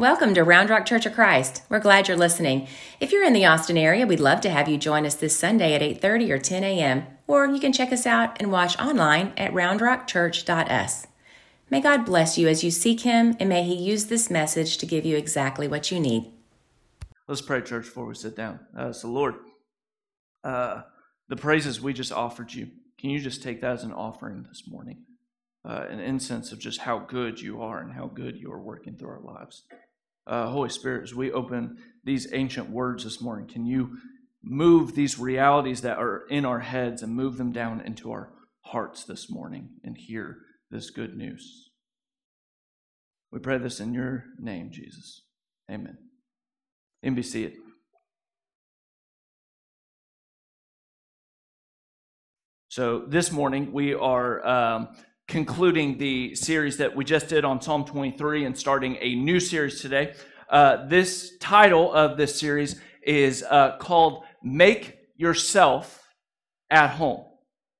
Welcome to Round Rock Church of Christ. We're glad you're listening. If you're in the Austin area, we'd love to have you join us this Sunday at 8:30 or 10 a.m. Or you can check us out and watch online at roundrockchurch.us. May God bless you as you seek Him, and may He use this message to give you exactly what you need. Let's pray, church, before we sit down. Uh, so, Lord, uh, the praises we just offered you, can you just take that as an offering this morning? Uh, an incense of just how good you are and how good you are working through our lives. Uh, Holy Spirit, as we open these ancient words this morning, can you move these realities that are in our heads and move them down into our hearts this morning and hear this good news? We pray this in your name, Jesus. Amen be seated. So, this morning we are um, concluding the series that we just did on Psalm 23 and starting a new series today. Uh, this title of this series is uh, called Make Yourself at Home.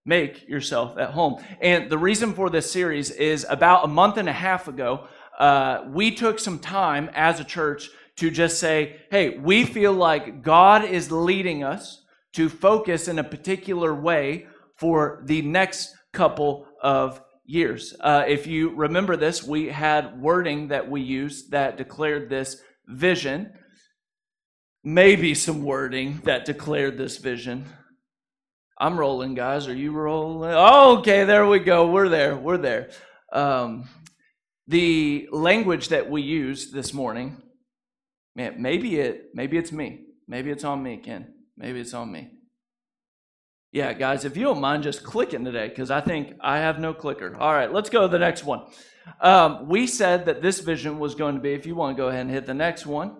Make yourself at home. And the reason for this series is about a month and a half ago, uh, we took some time as a church to just say, hey, we feel like God is leading us to focus in a particular way for the next couple of years. Uh, if you remember this, we had wording that we used that declared this vision, maybe some wording that declared this vision. I'm rolling, guys. Are you rolling? Oh, okay, there we go. We're there. We're there. Um, the language that we used this morning Man, maybe it maybe it's me. Maybe it's on me, Ken. Maybe it's on me. Yeah, guys, if you don't mind just clicking today, because I think I have no clicker. All right, let's go to the next one. Um, we said that this vision was going to be, if you want to go ahead and hit the next one,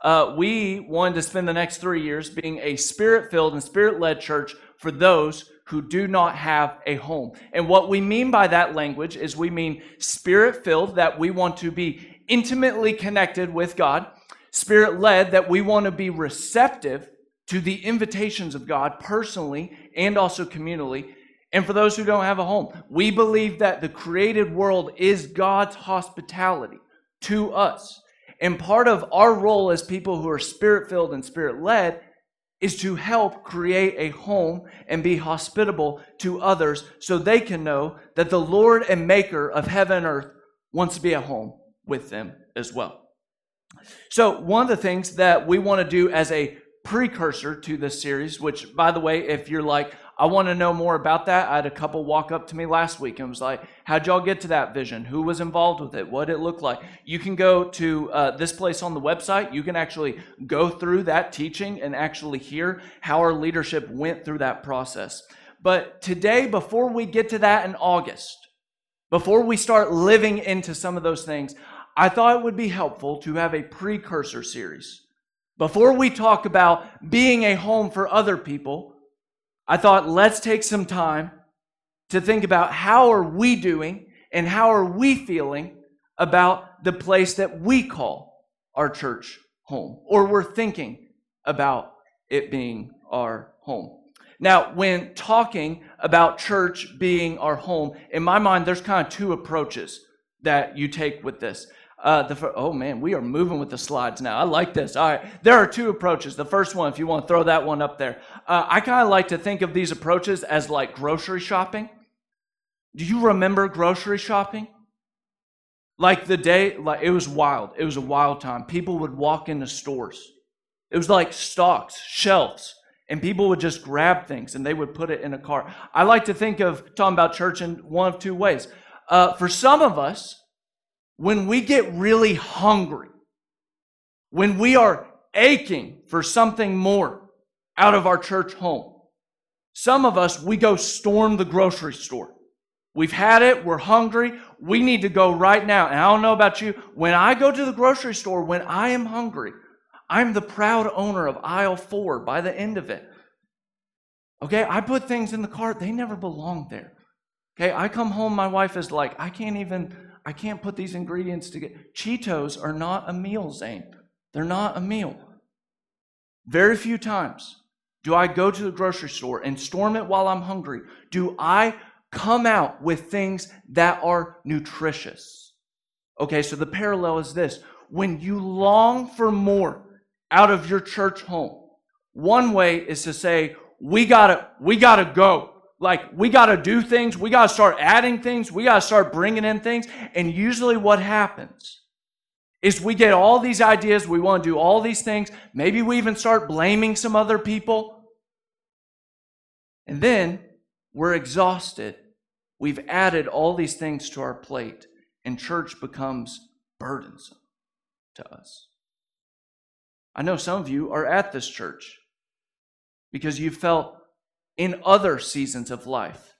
uh, we wanted to spend the next three years being a spirit filled and spirit led church for those who do not have a home. And what we mean by that language is we mean spirit filled, that we want to be intimately connected with God Spirit led that we want to be receptive to the invitations of God personally and also communally. And for those who don't have a home, we believe that the created world is God's hospitality to us. And part of our role as people who are spirit filled and spirit led is to help create a home and be hospitable to others so they can know that the Lord and Maker of heaven and earth wants to be at home with them as well. So, one of the things that we want to do as a precursor to this series, which, by the way, if you're like, I want to know more about that, I had a couple walk up to me last week and was like, How'd y'all get to that vision? Who was involved with it? What it look like? You can go to uh, this place on the website. You can actually go through that teaching and actually hear how our leadership went through that process. But today, before we get to that in August, before we start living into some of those things, I thought it would be helpful to have a precursor series. Before we talk about being a home for other people, I thought let's take some time to think about how are we doing and how are we feeling about the place that we call our church home, or we're thinking about it being our home. Now, when talking about church being our home, in my mind, there's kind of two approaches that you take with this. Uh, the oh man, we are moving with the slides now. I like this. All right, there are two approaches. The first one, if you want to throw that one up there, uh, I kind of like to think of these approaches as like grocery shopping. Do you remember grocery shopping? Like the day, like it was wild. It was a wild time. People would walk into stores. It was like stocks, shelves, and people would just grab things and they would put it in a cart. I like to think of talking about church in one of two ways. Uh, for some of us, when we get really hungry, when we are aching for something more out of our church home, some of us, we go storm the grocery store. We've had it. We're hungry. We need to go right now. And I don't know about you. When I go to the grocery store, when I am hungry, I'm the proud owner of aisle four by the end of it. Okay, I put things in the cart. They never belong there. Okay, I come home. My wife is like, I can't even, I can't put these ingredients together. Cheetos are not a meal, Zane. They're not a meal. Very few times do I go to the grocery store and storm it while I'm hungry. Do I come out with things that are nutritious? Okay, so the parallel is this. when you long for more out of your church home, one way is to say, we gotta, we gotta go. Like, we gotta do things. We gotta start adding things. We gotta start bringing in things. And usually what happens is we get all these ideas. We want to do all these things. Maybe we even start blaming some other people. And then we're exhausted. We've added all these things to our plate, and church becomes burdensome to us. I know some of you are at this church because you felt in other seasons of life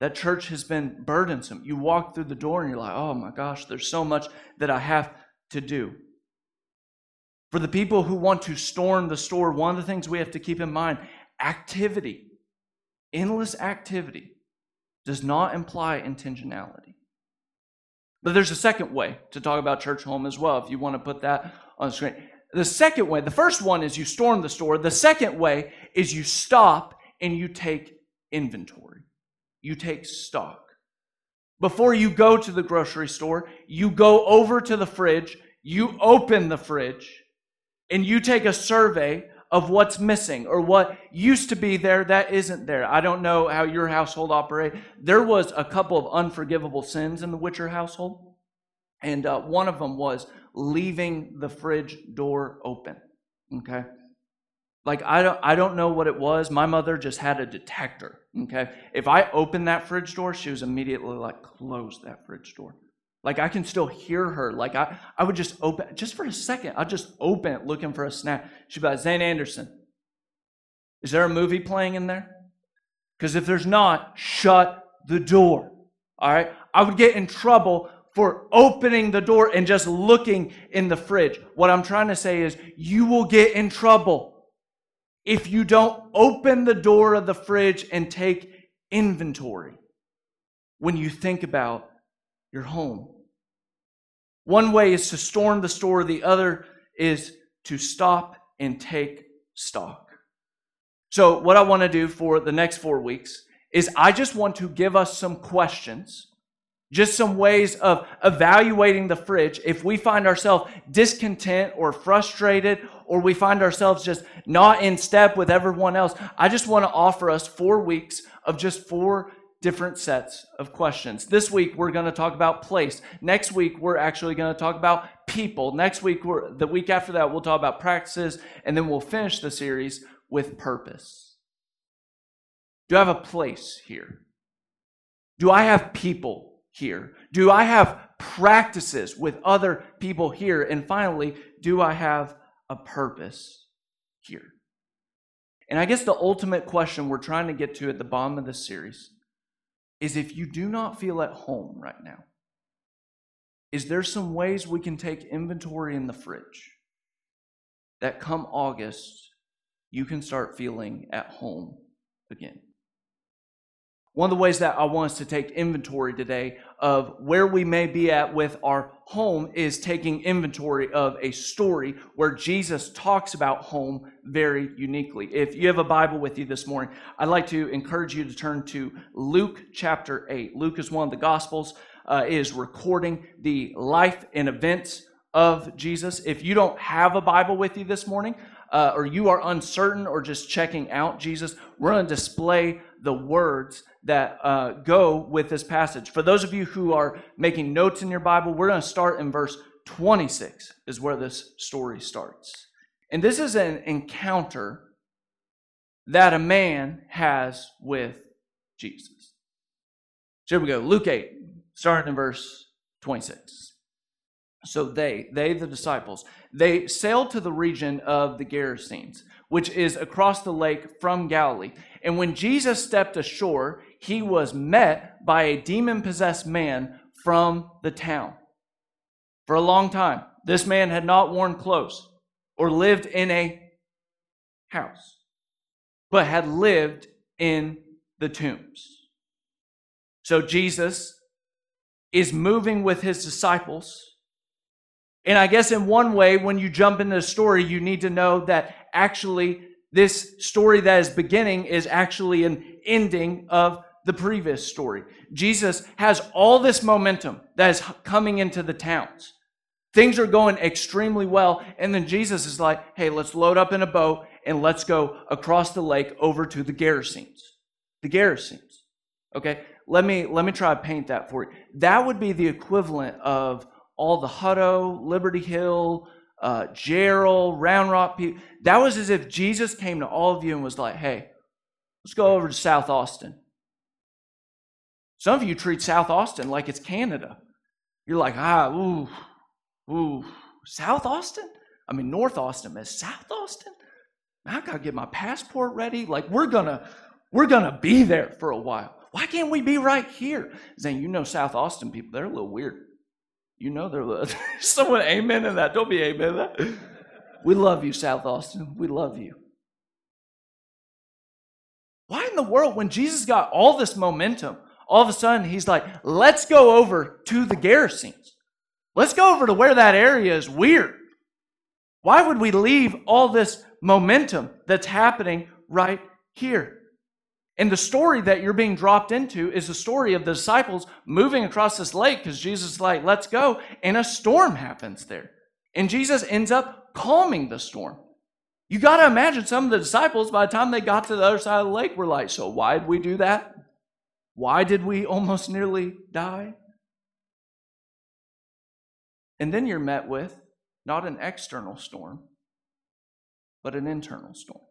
that church has been burdensome. You walk through the door and you're like, oh my gosh, there's so much that I have to do. For the people who want to storm the store, one of the things we have to keep in mind activity, endless activity, does not imply intentionality. But there's a second way to talk about church home as well, if you want to put that on the screen. The second way, the first one is you storm the store. The second way is you stop and you take inventory. You take stock. Before you go to the grocery store, you go over to the fridge, you open the fridge, and you take a survey of what's missing or what used to be there that isn't there. I don't know how your household operate. There was a couple of unforgivable sins in the Witcher household, and uh, one of them was leaving the fridge door open. Okay, like I don't I don't know what it was. My mother just had a detector. Okay, if I opened that fridge door, she was immediately like close that fridge door. Like I can still hear her. Like I, I would just open just for a second. I'd just open it looking for a snack. She'd be like, Zane Anderson, is there a movie playing in there? Because if there's not, shut the door. All right. I would get in trouble for opening the door and just looking in the fridge. What I'm trying to say is you will get in trouble if you don't open the door of the fridge and take inventory when you think about your home. One way is to storm the store, the other is to stop and take stock. So, what I want to do for the next four weeks is I just want to give us some questions, just some ways of evaluating the fridge. If we find ourselves discontent or frustrated, or we find ourselves just not in step with everyone else, I just want to offer us four weeks of just four different sets of questions. This week we're going to talk about place. Next week we're actually going to talk about people. Next week we're the week after that we'll talk about practices and then we'll finish the series with purpose. Do I have a place here? Do I have people here? Do I have practices with other people here? And finally, do I have a purpose here? And I guess the ultimate question we're trying to get to at the bottom of this series is if you do not feel at home right now, is there some ways we can take inventory in the fridge that come August, you can start feeling at home again? One of the ways that I want us to take inventory today of where we may be at with our home is taking inventory of a story where Jesus talks about home very uniquely. If you have a Bible with you this morning, I'd like to encourage you to turn to Luke chapter 8. Luke is one of the Gospels, uh, is recording the life and events of Jesus. If you don't have a Bible with you this morning, uh, or you are uncertain or just checking out Jesus, we're going to display the words that uh, go with this passage. For those of you who are making notes in your Bible, we're going to start in verse 26, is where this story starts. And this is an encounter that a man has with Jesus. So here we go. Luke 8, starting in verse 26. So they, they, the disciples, they sailed to the region of the Gerasenes, which is across the lake from Galilee. And when Jesus stepped ashore, he was met by a demon possessed man from the town. For a long time, this man had not worn clothes or lived in a house, but had lived in the tombs. So Jesus is moving with his disciples. And I guess in one way, when you jump into the story, you need to know that actually this story that is beginning is actually an ending of the previous story. Jesus has all this momentum that is coming into the towns. Things are going extremely well. And then Jesus is like, hey, let's load up in a boat and let's go across the lake over to the Gerasenes. The Gerasenes. Okay? Let me let me try to paint that for you. That would be the equivalent of all the Hutto, Liberty Hill, uh, Jarrell, Round Rock people. That was as if Jesus came to all of you and was like, hey, let's go over to South Austin. Some of you treat South Austin like it's Canada. You're like, ah, ooh, ooh, South Austin? I mean, North Austin is South Austin? I gotta get my passport ready. Like, we're gonna, we're gonna be there for a while. Why can't we be right here? Saying, you know, South Austin people, they're a little weird. You know they're a little, someone amen in that. Don't be amen in that. We love you, South Austin. We love you. Why in the world, when Jesus got all this momentum, all of a sudden he's like, let's go over to the Gerasenes. Let's go over to where that area is weird. Why would we leave all this momentum that's happening right here? And the story that you're being dropped into is the story of the disciples moving across this lake because Jesus is like, let's go. And a storm happens there. And Jesus ends up calming the storm. You got to imagine some of the disciples, by the time they got to the other side of the lake, were like, so why did we do that? Why did we almost nearly die? And then you're met with not an external storm, but an internal storm.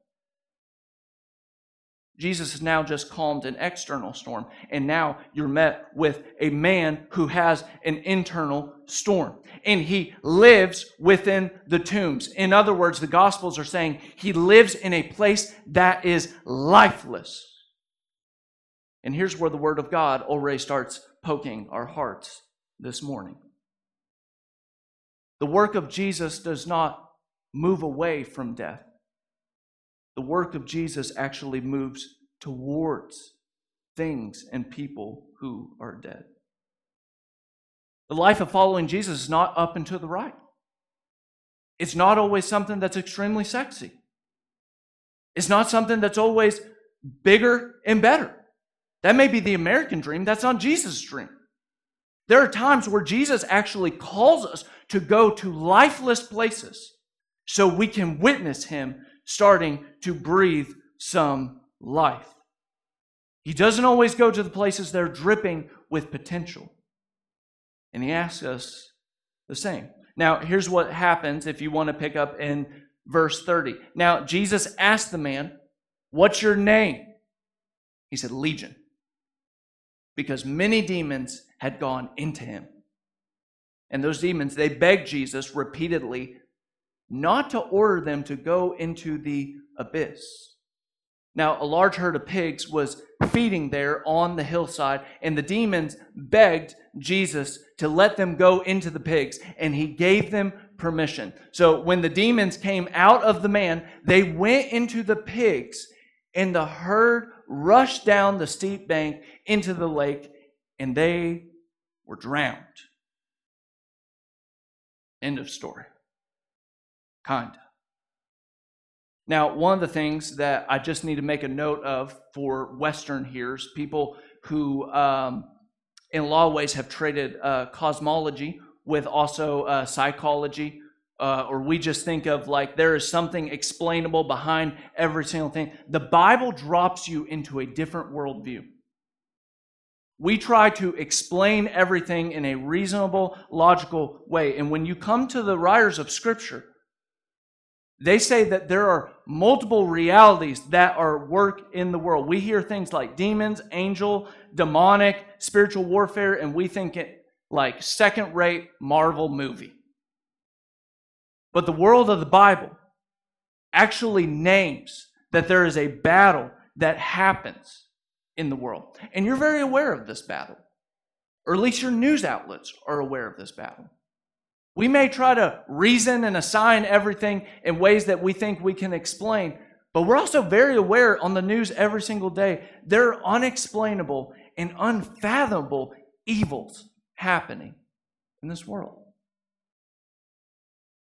Jesus has now just calmed an external storm, and now you're met with a man who has an internal storm. And he lives within the tombs. In other words, the Gospels are saying he lives in a place that is lifeless. And here's where the Word of God already starts poking our hearts this morning. The work of Jesus does not move away from death the work of Jesus actually moves towards things and people who are dead. The life of following Jesus is not up and to the right. It's not always something that's extremely sexy. It's not something that's always bigger and better. That may be the American dream, that's not Jesus' dream. There are times where Jesus actually calls us to go to lifeless places so we can witness him starting to breathe some life. He doesn't always go to the places that are dripping with potential. And he asks us the same. Now, here's what happens if you want to pick up in verse 30. Now, Jesus asked the man, What's your name? He said, Legion. Because many demons had gone into him. And those demons, they begged Jesus repeatedly not to order them to go into the abyss. Now, a large herd of pigs was feeding there on the hillside, and the demons begged Jesus to let them go into the pigs, and he gave them permission. So when the demons came out of the man, they went into the pigs, and the herd rushed down the steep bank into the lake, and they were drowned. End of story Kinda. Now, one of the things that I just need to make a note of for Western hearers, people who, um, in a lot of ways, have traded uh, cosmology with also uh, psychology, uh, or we just think of like there is something explainable behind every single thing. The Bible drops you into a different worldview. We try to explain everything in a reasonable, logical way. And when you come to the writers of Scripture, they say that there are multiple realities that are work in the world. We hear things like demons, angel, demonic, spiritual warfare, and we think it like second rate Marvel movie. But the world of the Bible actually names that there is a battle that happens in the world. And you're very aware of this battle, or at least your news outlets are aware of this battle. We may try to reason and assign everything in ways that we think we can explain, but we're also very aware on the news every single day there are unexplainable and unfathomable evils happening in this world.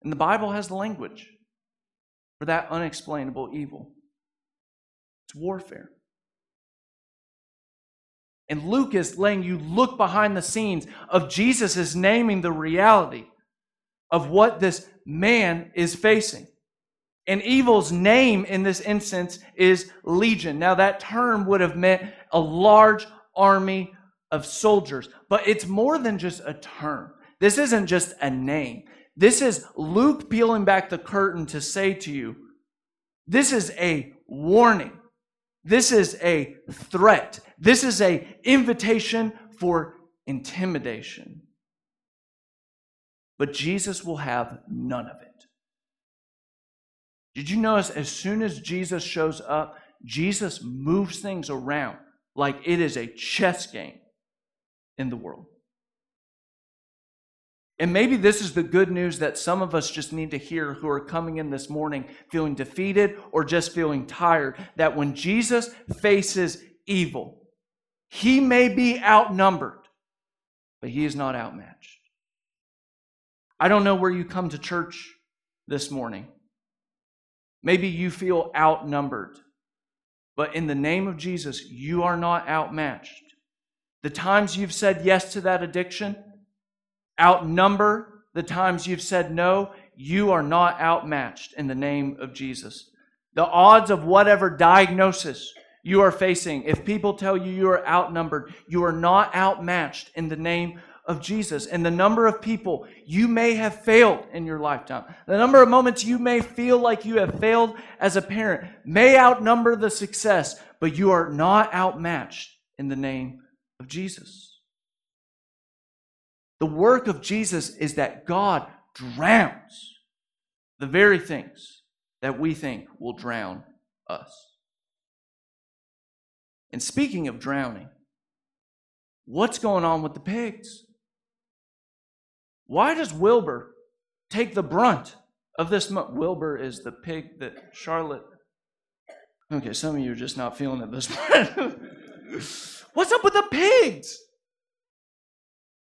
And the Bible has the language for that unexplainable evil it's warfare. And Luke is letting you look behind the scenes of Jesus is naming the reality of what this man is facing. And evil's name in this instance is legion. Now, that term would have meant a large army of soldiers, but it's more than just a term. This isn't just a name. This is Luke peeling back the curtain to say to you, this is a warning. This is a threat. This is a invitation for intimidation. But Jesus will have none of it. Did you notice as soon as Jesus shows up, Jesus moves things around like it is a chess game in the world? And maybe this is the good news that some of us just need to hear who are coming in this morning feeling defeated or just feeling tired. That when Jesus faces evil, he may be outnumbered, but he is not outmatched. I don't know where you come to church this morning. Maybe you feel outnumbered, but in the name of Jesus, you are not outmatched. The times you've said yes to that addiction outnumber the times you've said no. You are not outmatched in the name of Jesus. The odds of whatever diagnosis you are facing, if people tell you you are outnumbered, you are not outmatched in the name of Jesus and the number of people you may have failed in your lifetime, the number of moments you may feel like you have failed as a parent may outnumber the success, but you are not outmatched in the name of Jesus. The work of Jesus is that God drowns the very things that we think will drown us. And speaking of drowning, what's going on with the pigs? Why does Wilbur take the brunt of this? Mo- Wilbur is the pig that Charlotte. Okay, some of you are just not feeling it this point. What's up with the pigs?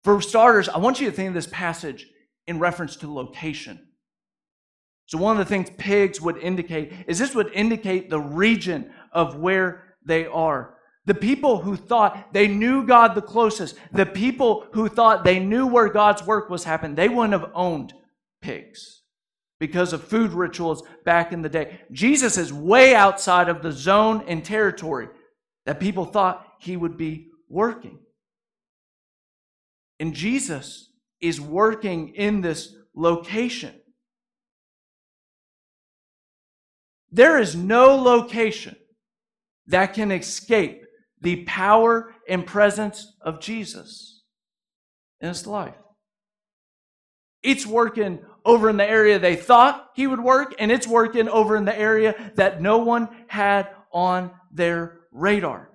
For starters, I want you to think of this passage in reference to location. So, one of the things pigs would indicate is this would indicate the region of where they are. The people who thought they knew God the closest, the people who thought they knew where God's work was happening, they wouldn't have owned pigs because of food rituals back in the day. Jesus is way outside of the zone and territory that people thought he would be working. And Jesus is working in this location. There is no location that can escape the power and presence of Jesus in his life. It's working over in the area they thought he would work, and it's working over in the area that no one had on their radar.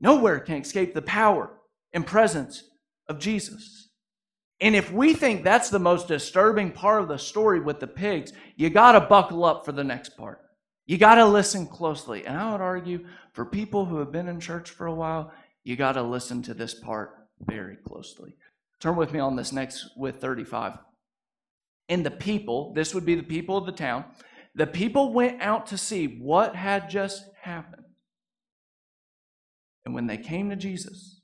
Nowhere can escape the power and presence of Jesus. And if we think that's the most disturbing part of the story with the pigs, you got to buckle up for the next part. You got to listen closely. And I would argue for people who have been in church for a while, you got to listen to this part very closely. Turn with me on this next with 35. And the people, this would be the people of the town, the people went out to see what had just happened. And when they came to Jesus,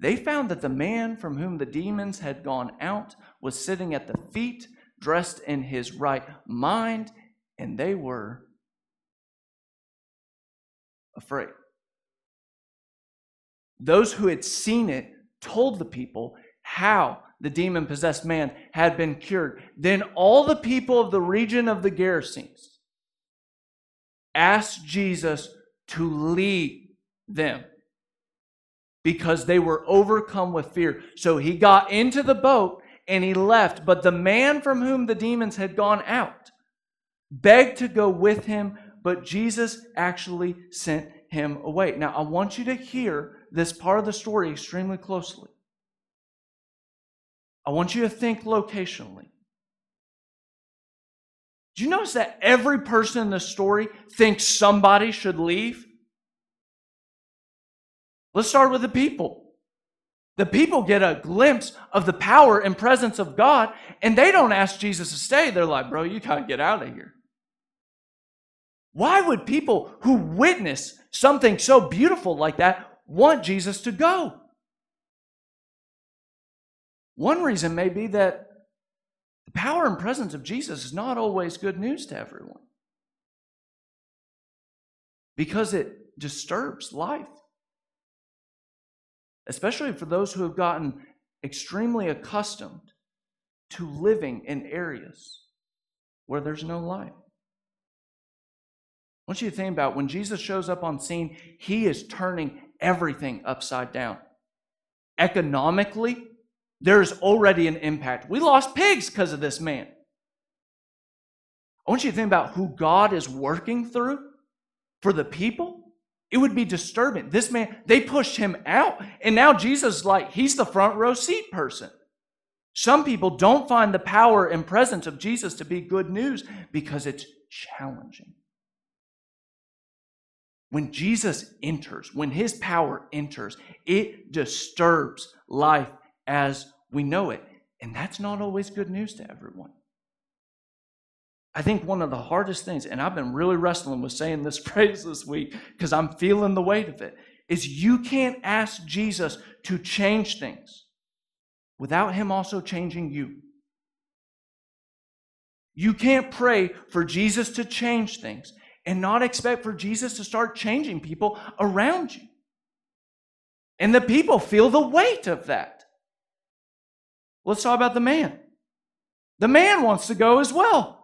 they found that the man from whom the demons had gone out was sitting at the feet, dressed in his right mind, and they were afraid. Those who had seen it told the people how the demon possessed man had been cured. Then all the people of the region of the Gerasenes asked Jesus to lead them because they were overcome with fear. So he got into the boat and he left. But the man from whom the demons had gone out begged to go with him, but Jesus actually sent him away. Now, I want you to hear this part of the story extremely closely. I want you to think locationally. Do you notice that every person in the story thinks somebody should leave? Let's start with the people. The people get a glimpse of the power and presence of God, and they don't ask Jesus to stay. They're like, bro, you got to get out of here. Why would people who witness something so beautiful like that want Jesus to go? One reason may be that the power and presence of Jesus is not always good news to everyone because it disturbs life, especially for those who have gotten extremely accustomed to living in areas where there's no life. I want you to think about when Jesus shows up on scene, he is turning everything upside down. Economically, there's already an impact. We lost pigs because of this man. I want you to think about who God is working through for the people. It would be disturbing. This man, they pushed him out, and now Jesus, like, he's the front row seat person. Some people don't find the power and presence of Jesus to be good news because it's challenging. When Jesus enters, when his power enters, it disturbs life as we know it. And that's not always good news to everyone. I think one of the hardest things, and I've been really wrestling with saying this phrase this week because I'm feeling the weight of it, is you can't ask Jesus to change things without him also changing you. You can't pray for Jesus to change things and not expect for Jesus to start changing people around you. And the people feel the weight of that. Let's talk about the man. The man wants to go as well.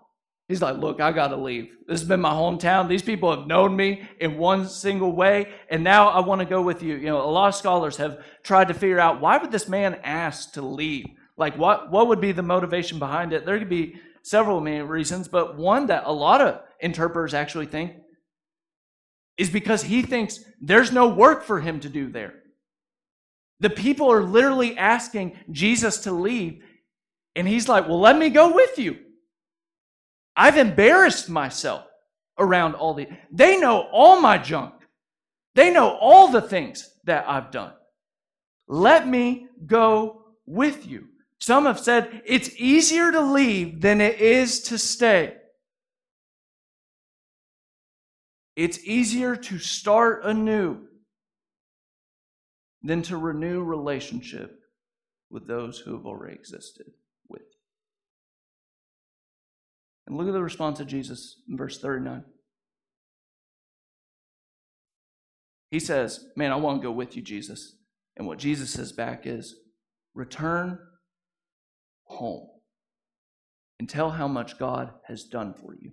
He's like, Look, I got to leave. This has been my hometown. These people have known me in one single way, and now I want to go with you. You know, a lot of scholars have tried to figure out why would this man ask to leave? Like, what, what would be the motivation behind it? There could be several main reasons, but one that a lot of interpreters actually think is because he thinks there's no work for him to do there. The people are literally asking Jesus to leave, and he's like, Well, let me go with you. I've embarrassed myself around all the. They know all my junk, they know all the things that I've done. Let me go with you. Some have said it's easier to leave than it is to stay. It's easier to start anew than to renew relationship with those who have already existed with. And look at the response of Jesus in verse 39. He says, Man, I want to go with you, Jesus. And what Jesus says back is, Return home and tell how much God has done for you.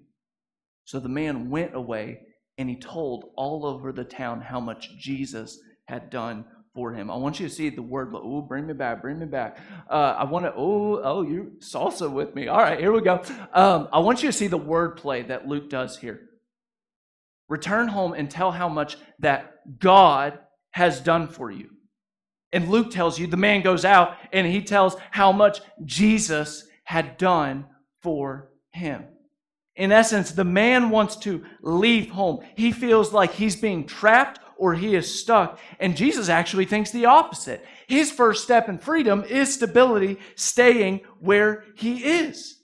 So the man went away and he told all over the town how much Jesus had done for him. I want you to see the word, oh, bring me back, bring me back. Uh, I want to, oh, oh, you salsa with me. All right, here we go. Um, I want you to see the word play that Luke does here. Return home and tell how much that God has done for you. And Luke tells you the man goes out and he tells how much Jesus had done for him. In essence, the man wants to leave home. He feels like he's being trapped or he is stuck. And Jesus actually thinks the opposite. His first step in freedom is stability, staying where he is.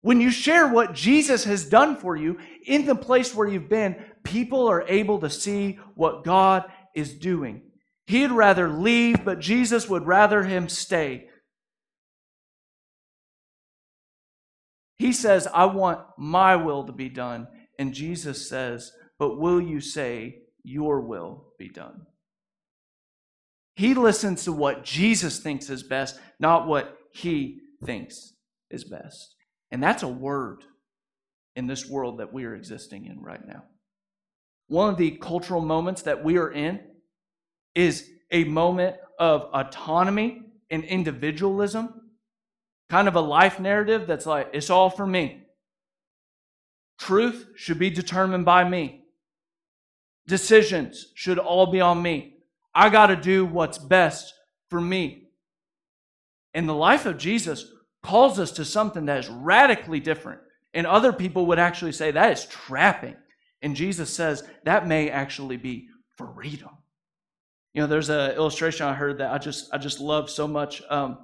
When you share what Jesus has done for you in the place where you've been, people are able to see what God is doing. He'd rather leave, but Jesus would rather him stay. He says, I want my will to be done. And Jesus says, but will you say, Your will be done? He listens to what Jesus thinks is best, not what he thinks is best. And that's a word in this world that we are existing in right now. One of the cultural moments that we are in is a moment of autonomy and individualism, kind of a life narrative that's like, it's all for me. Truth should be determined by me. Decisions should all be on me. I got to do what's best for me. And the life of Jesus calls us to something that is radically different. And other people would actually say that is trapping. And Jesus says that may actually be freedom. You know, there's an illustration I heard that I just I just love so much. Um,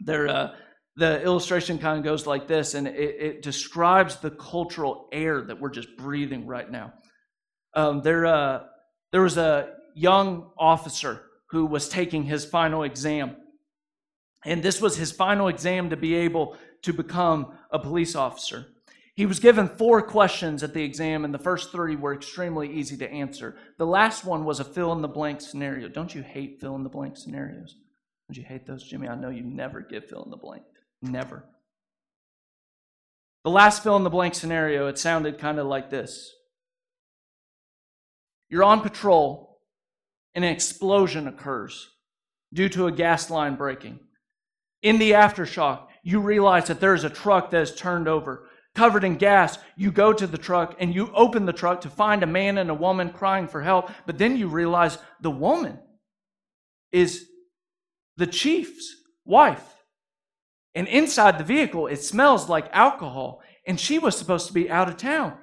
there, uh, the illustration kind of goes like this, and it, it describes the cultural air that we're just breathing right now. Um, there, uh, there was a young officer who was taking his final exam. And this was his final exam to be able to become a police officer. He was given four questions at the exam, and the first three were extremely easy to answer. The last one was a fill in the blank scenario. Don't you hate fill in the blank scenarios? Don't you hate those, Jimmy? I know you never give fill in the blank. Never. The last fill in the blank scenario, it sounded kind of like this You're on patrol, and an explosion occurs due to a gas line breaking. In the aftershock, you realize that there is a truck that is turned over covered in gas, you go to the truck and you open the truck to find a man and a woman crying for help. But then you realize the woman is the chief's wife. And inside the vehicle, it smells like alcohol. And she was supposed to be out of town.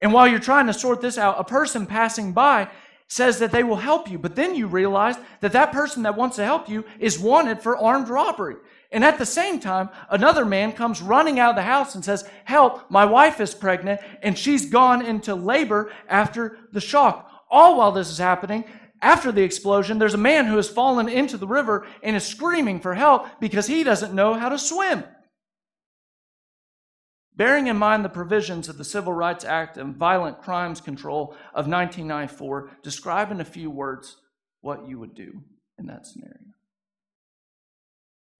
And while you're trying to sort this out, a person passing by says that they will help you. But then you realize that that person that wants to help you is wanted for armed robbery. And at the same time, another man comes running out of the house and says, Help, my wife is pregnant and she's gone into labor after the shock. All while this is happening, after the explosion, there's a man who has fallen into the river and is screaming for help because he doesn't know how to swim. Bearing in mind the provisions of the Civil Rights Act and Violent Crimes Control of 1994, describe in a few words what you would do in that scenario.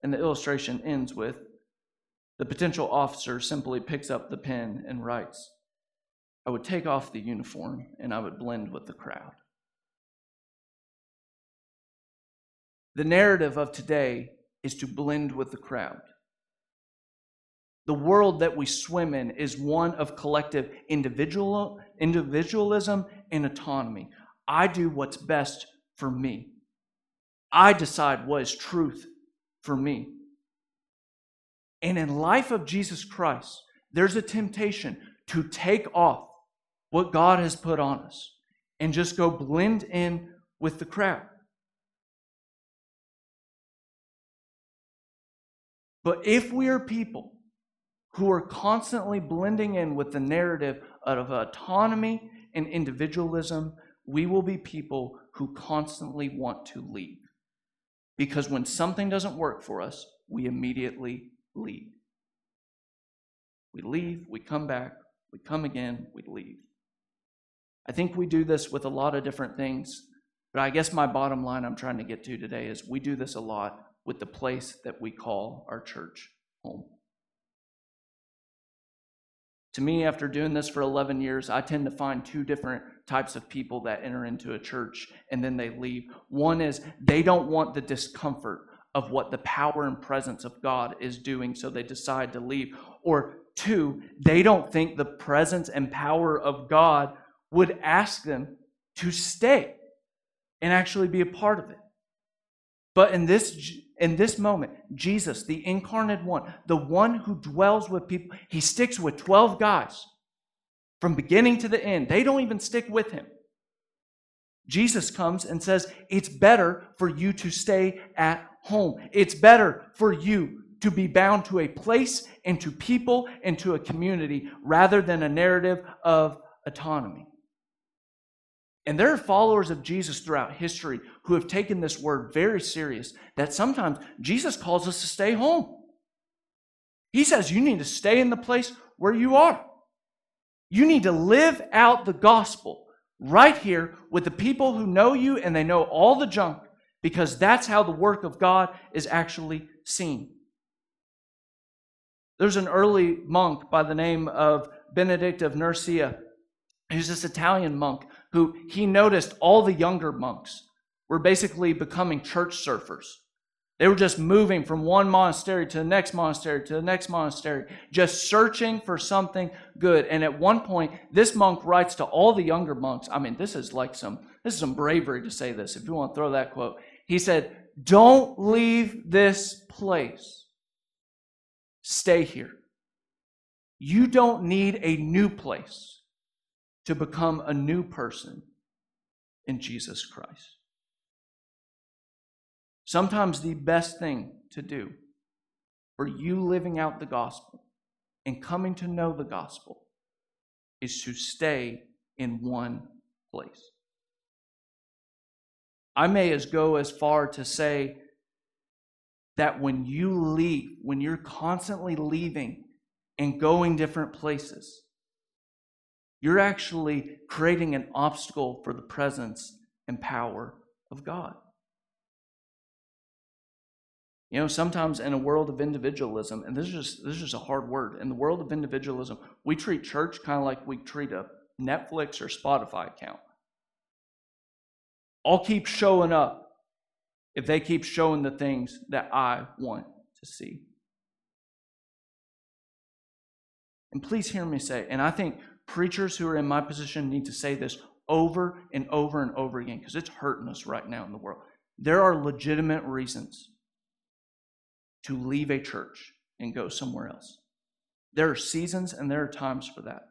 And the illustration ends with the potential officer simply picks up the pen and writes, I would take off the uniform and I would blend with the crowd. The narrative of today is to blend with the crowd. The world that we swim in is one of collective individual, individualism and autonomy. I do what's best for me. I decide what is truth for me. And in life of Jesus Christ, there's a temptation to take off what God has put on us and just go blend in with the crowd. But if we are people who are constantly blending in with the narrative of autonomy and individualism, we will be people who constantly want to leave. Because when something doesn't work for us, we immediately leave. We leave, we come back, we come again, we leave. I think we do this with a lot of different things, but I guess my bottom line I'm trying to get to today is we do this a lot with the place that we call our church home. To me, after doing this for 11 years, I tend to find two different types of people that enter into a church and then they leave. One is they don't want the discomfort of what the power and presence of God is doing, so they decide to leave. Or two, they don't think the presence and power of God would ask them to stay and actually be a part of it. But in this in this moment, Jesus, the incarnate one, the one who dwells with people, he sticks with 12 guys from beginning to the end. They don't even stick with him. Jesus comes and says, It's better for you to stay at home. It's better for you to be bound to a place and to people and to a community rather than a narrative of autonomy. And there are followers of Jesus throughout history who have taken this word very serious that sometimes Jesus calls us to stay home. He says you need to stay in the place where you are. You need to live out the gospel right here with the people who know you and they know all the junk because that's how the work of God is actually seen. There's an early monk by the name of Benedict of Nursia. He's this Italian monk who he noticed all the younger monks were basically becoming church surfers. They were just moving from one monastery to the next monastery to the next monastery, just searching for something good. And at one point, this monk writes to all the younger monks. I mean, this is like some this is some bravery to say this. If you want to throw that quote, he said, "Don't leave this place. Stay here. You don't need a new place to become a new person in Jesus Christ. Sometimes the best thing to do for you living out the gospel and coming to know the gospel is to stay in one place. I may as go as far to say that when you leave, when you're constantly leaving and going different places, you're actually creating an obstacle for the presence and power of God. You know, sometimes in a world of individualism, and this is just this is just a hard word, in the world of individualism, we treat church kind of like we treat a Netflix or Spotify account. I'll keep showing up if they keep showing the things that I want to see. And please hear me say, and I think preachers who are in my position need to say this over and over and over again because it's hurting us right now in the world. There are legitimate reasons to leave a church and go somewhere else. There are seasons and there are times for that.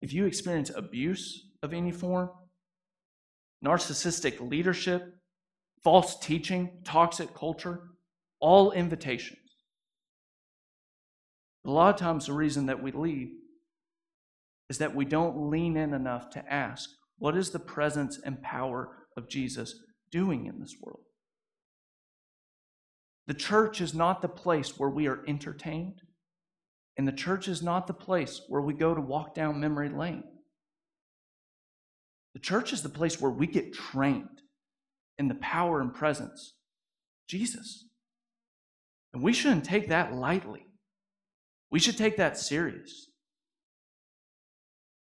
If you experience abuse of any form, narcissistic leadership, false teaching, toxic culture, all invitations. A lot of times, the reason that we leave is that we don't lean in enough to ask, what is the presence and power of Jesus doing in this world? The church is not the place where we are entertained, and the church is not the place where we go to walk down memory lane. The church is the place where we get trained in the power and presence Jesus. And we shouldn't take that lightly. We should take that serious.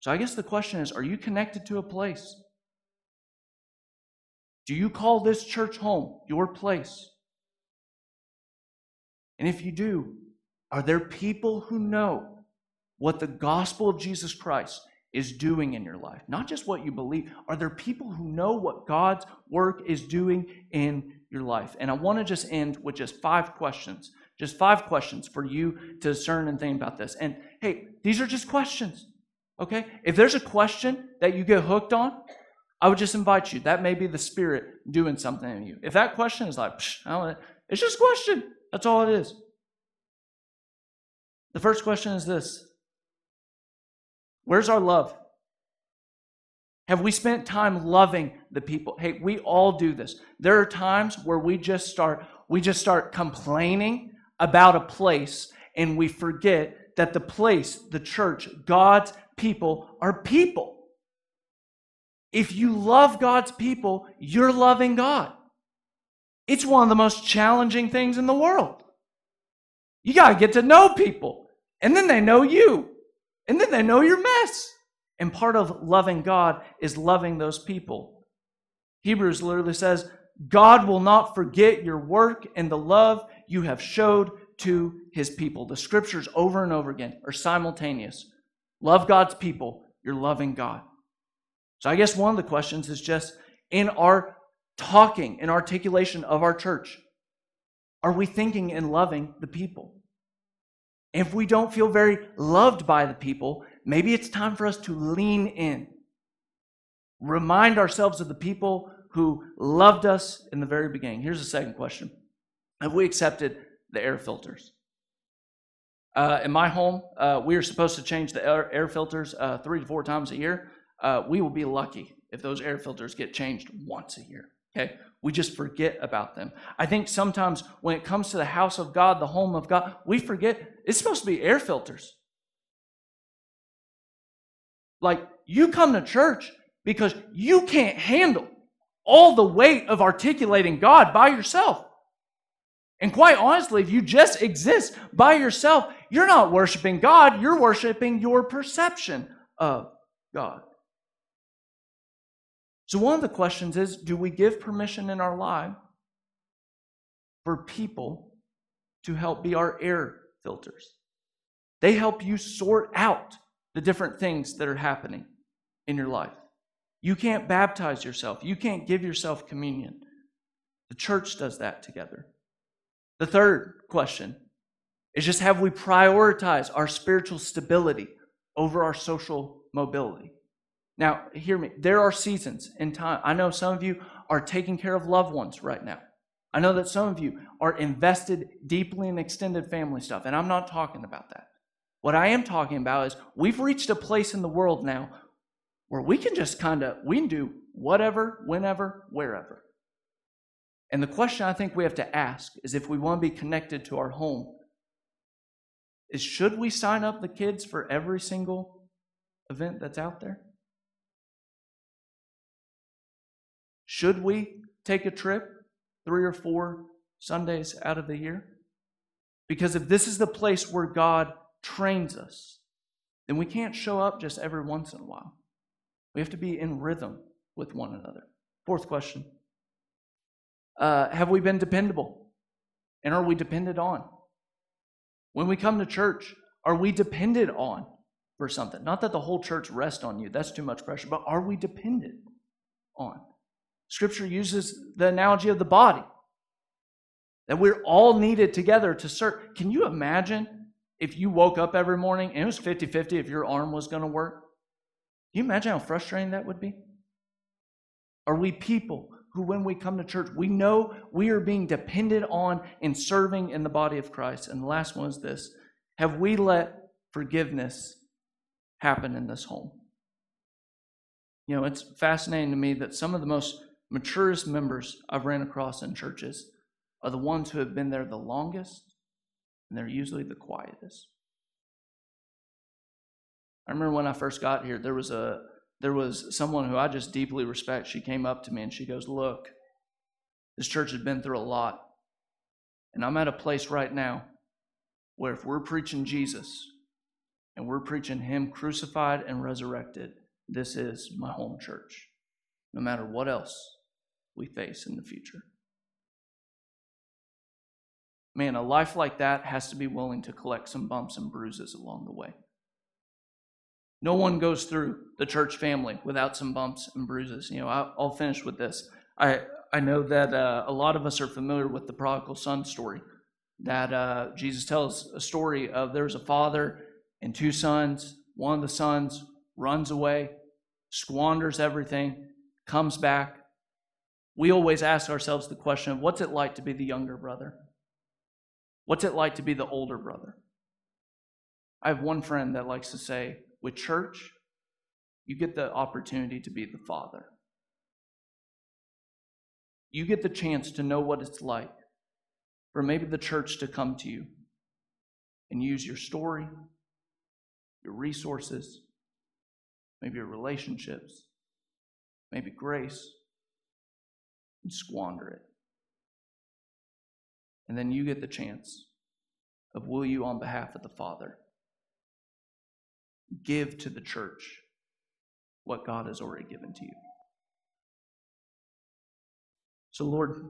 So I guess the question is are you connected to a place? Do you call this church home your place? And if you do, are there people who know what the gospel of Jesus Christ is doing in your life? Not just what you believe. Are there people who know what God's work is doing in your life? And I want to just end with just five questions. Just five questions for you to discern and think about this. And hey, these are just questions. Okay? If there's a question that you get hooked on, I would just invite you. That may be the Spirit doing something in you. If that question is like, it's just a question. That's all it is. The first question is this Where's our love? Have we spent time loving the people? Hey, we all do this. There are times where we just start we just start complaining about a place and we forget that the place, the church, God's people are people. If you love God's people, you're loving God. It's one of the most challenging things in the world. You got to get to know people, and then they know you, and then they know your mess. And part of loving God is loving those people. Hebrews literally says, God will not forget your work and the love you have showed to his people. The scriptures over and over again are simultaneous. Love God's people, you're loving God. So I guess one of the questions is just in our talking in articulation of our church, are we thinking and loving the people? If we don't feel very loved by the people, maybe it's time for us to lean in. Remind ourselves of the people who loved us in the very beginning. Here's the second question Have we accepted the air filters? Uh, in my home, uh, we are supposed to change the air, air filters uh, three to four times a year. Uh, we will be lucky if those air filters get changed once a year. Okay? We just forget about them. I think sometimes when it comes to the house of God, the home of God, we forget it's supposed to be air filters. Like, you come to church because you can't handle all the weight of articulating God by yourself. And quite honestly, if you just exist by yourself, you're not worshiping God, you're worshiping your perception of God. So, one of the questions is do we give permission in our life for people to help be our air filters? They help you sort out the different things that are happening in your life. You can't baptize yourself, you can't give yourself communion. The church does that together. The third question is just have we prioritized our spiritual stability over our social mobility? Now, hear me. There are seasons in time. I know some of you are taking care of loved ones right now. I know that some of you are invested deeply in extended family stuff, and I'm not talking about that. What I am talking about is we've reached a place in the world now where we can just kind of we can do whatever, whenever, wherever. And the question I think we have to ask is if we want to be connected to our home, is should we sign up the kids for every single event that's out there? Should we take a trip three or four Sundays out of the year? Because if this is the place where God trains us, then we can't show up just every once in a while. We have to be in rhythm with one another. Fourth question uh, Have we been dependable? And are we depended on? When we come to church, are we depended on for something? Not that the whole church rests on you, that's too much pressure, but are we dependent on? Scripture uses the analogy of the body that we're all needed together to serve. Can you imagine if you woke up every morning and it was 50 50 if your arm was going to work? Can you imagine how frustrating that would be? Are we people who, when we come to church, we know we are being depended on in serving in the body of Christ? And the last one is this Have we let forgiveness happen in this home? You know, it's fascinating to me that some of the most maturest members I've ran across in churches are the ones who have been there the longest, and they're usually the quietest. I remember when I first got here, there was a there was someone who I just deeply respect. She came up to me and she goes, "Look, this church has been through a lot, and I'm at a place right now where if we're preaching Jesus and we're preaching Him crucified and resurrected, this is my home church, no matter what else we face in the future." Man, a life like that has to be willing to collect some bumps and bruises along the way. No one goes through the church family without some bumps and bruises. You know, I'll finish with this. I, I know that uh, a lot of us are familiar with the prodigal son story. That uh, Jesus tells a story of there's a father and two sons. One of the sons runs away, squanders everything, comes back. We always ask ourselves the question of what's it like to be the younger brother? What's it like to be the older brother? I have one friend that likes to say, with church, you get the opportunity to be the father. You get the chance to know what it's like for maybe the church to come to you and use your story, your resources, maybe your relationships, maybe grace, and squander it. And then you get the chance of will you, on behalf of the Father, give to the church what God has already given to you. So, Lord,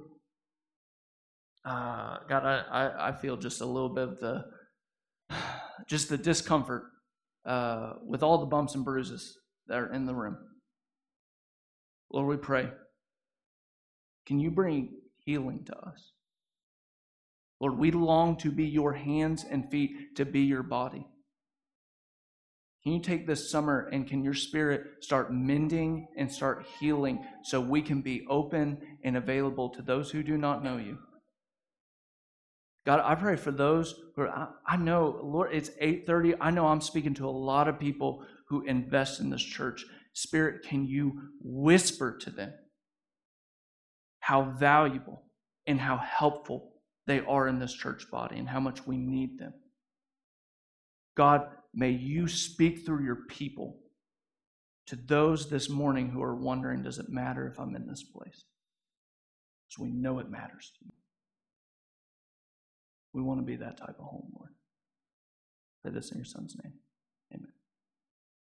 uh, God, I, I feel just a little bit of the just the discomfort uh, with all the bumps and bruises that are in the room. Lord, we pray. Can you bring healing to us? Lord, we long to be your hands and feet, to be your body. Can you take this summer and can your spirit start mending and start healing so we can be open and available to those who do not know you? God, I pray for those who are, I, I know, Lord, it's 8:30. I know I'm speaking to a lot of people who invest in this church. Spirit, can you whisper to them how valuable and how helpful they are in this church body and how much we need them. God, may you speak through your people to those this morning who are wondering, does it matter if I'm in this place? Because we know it matters to you. We want to be that type of home, Lord. Say this in your son's name.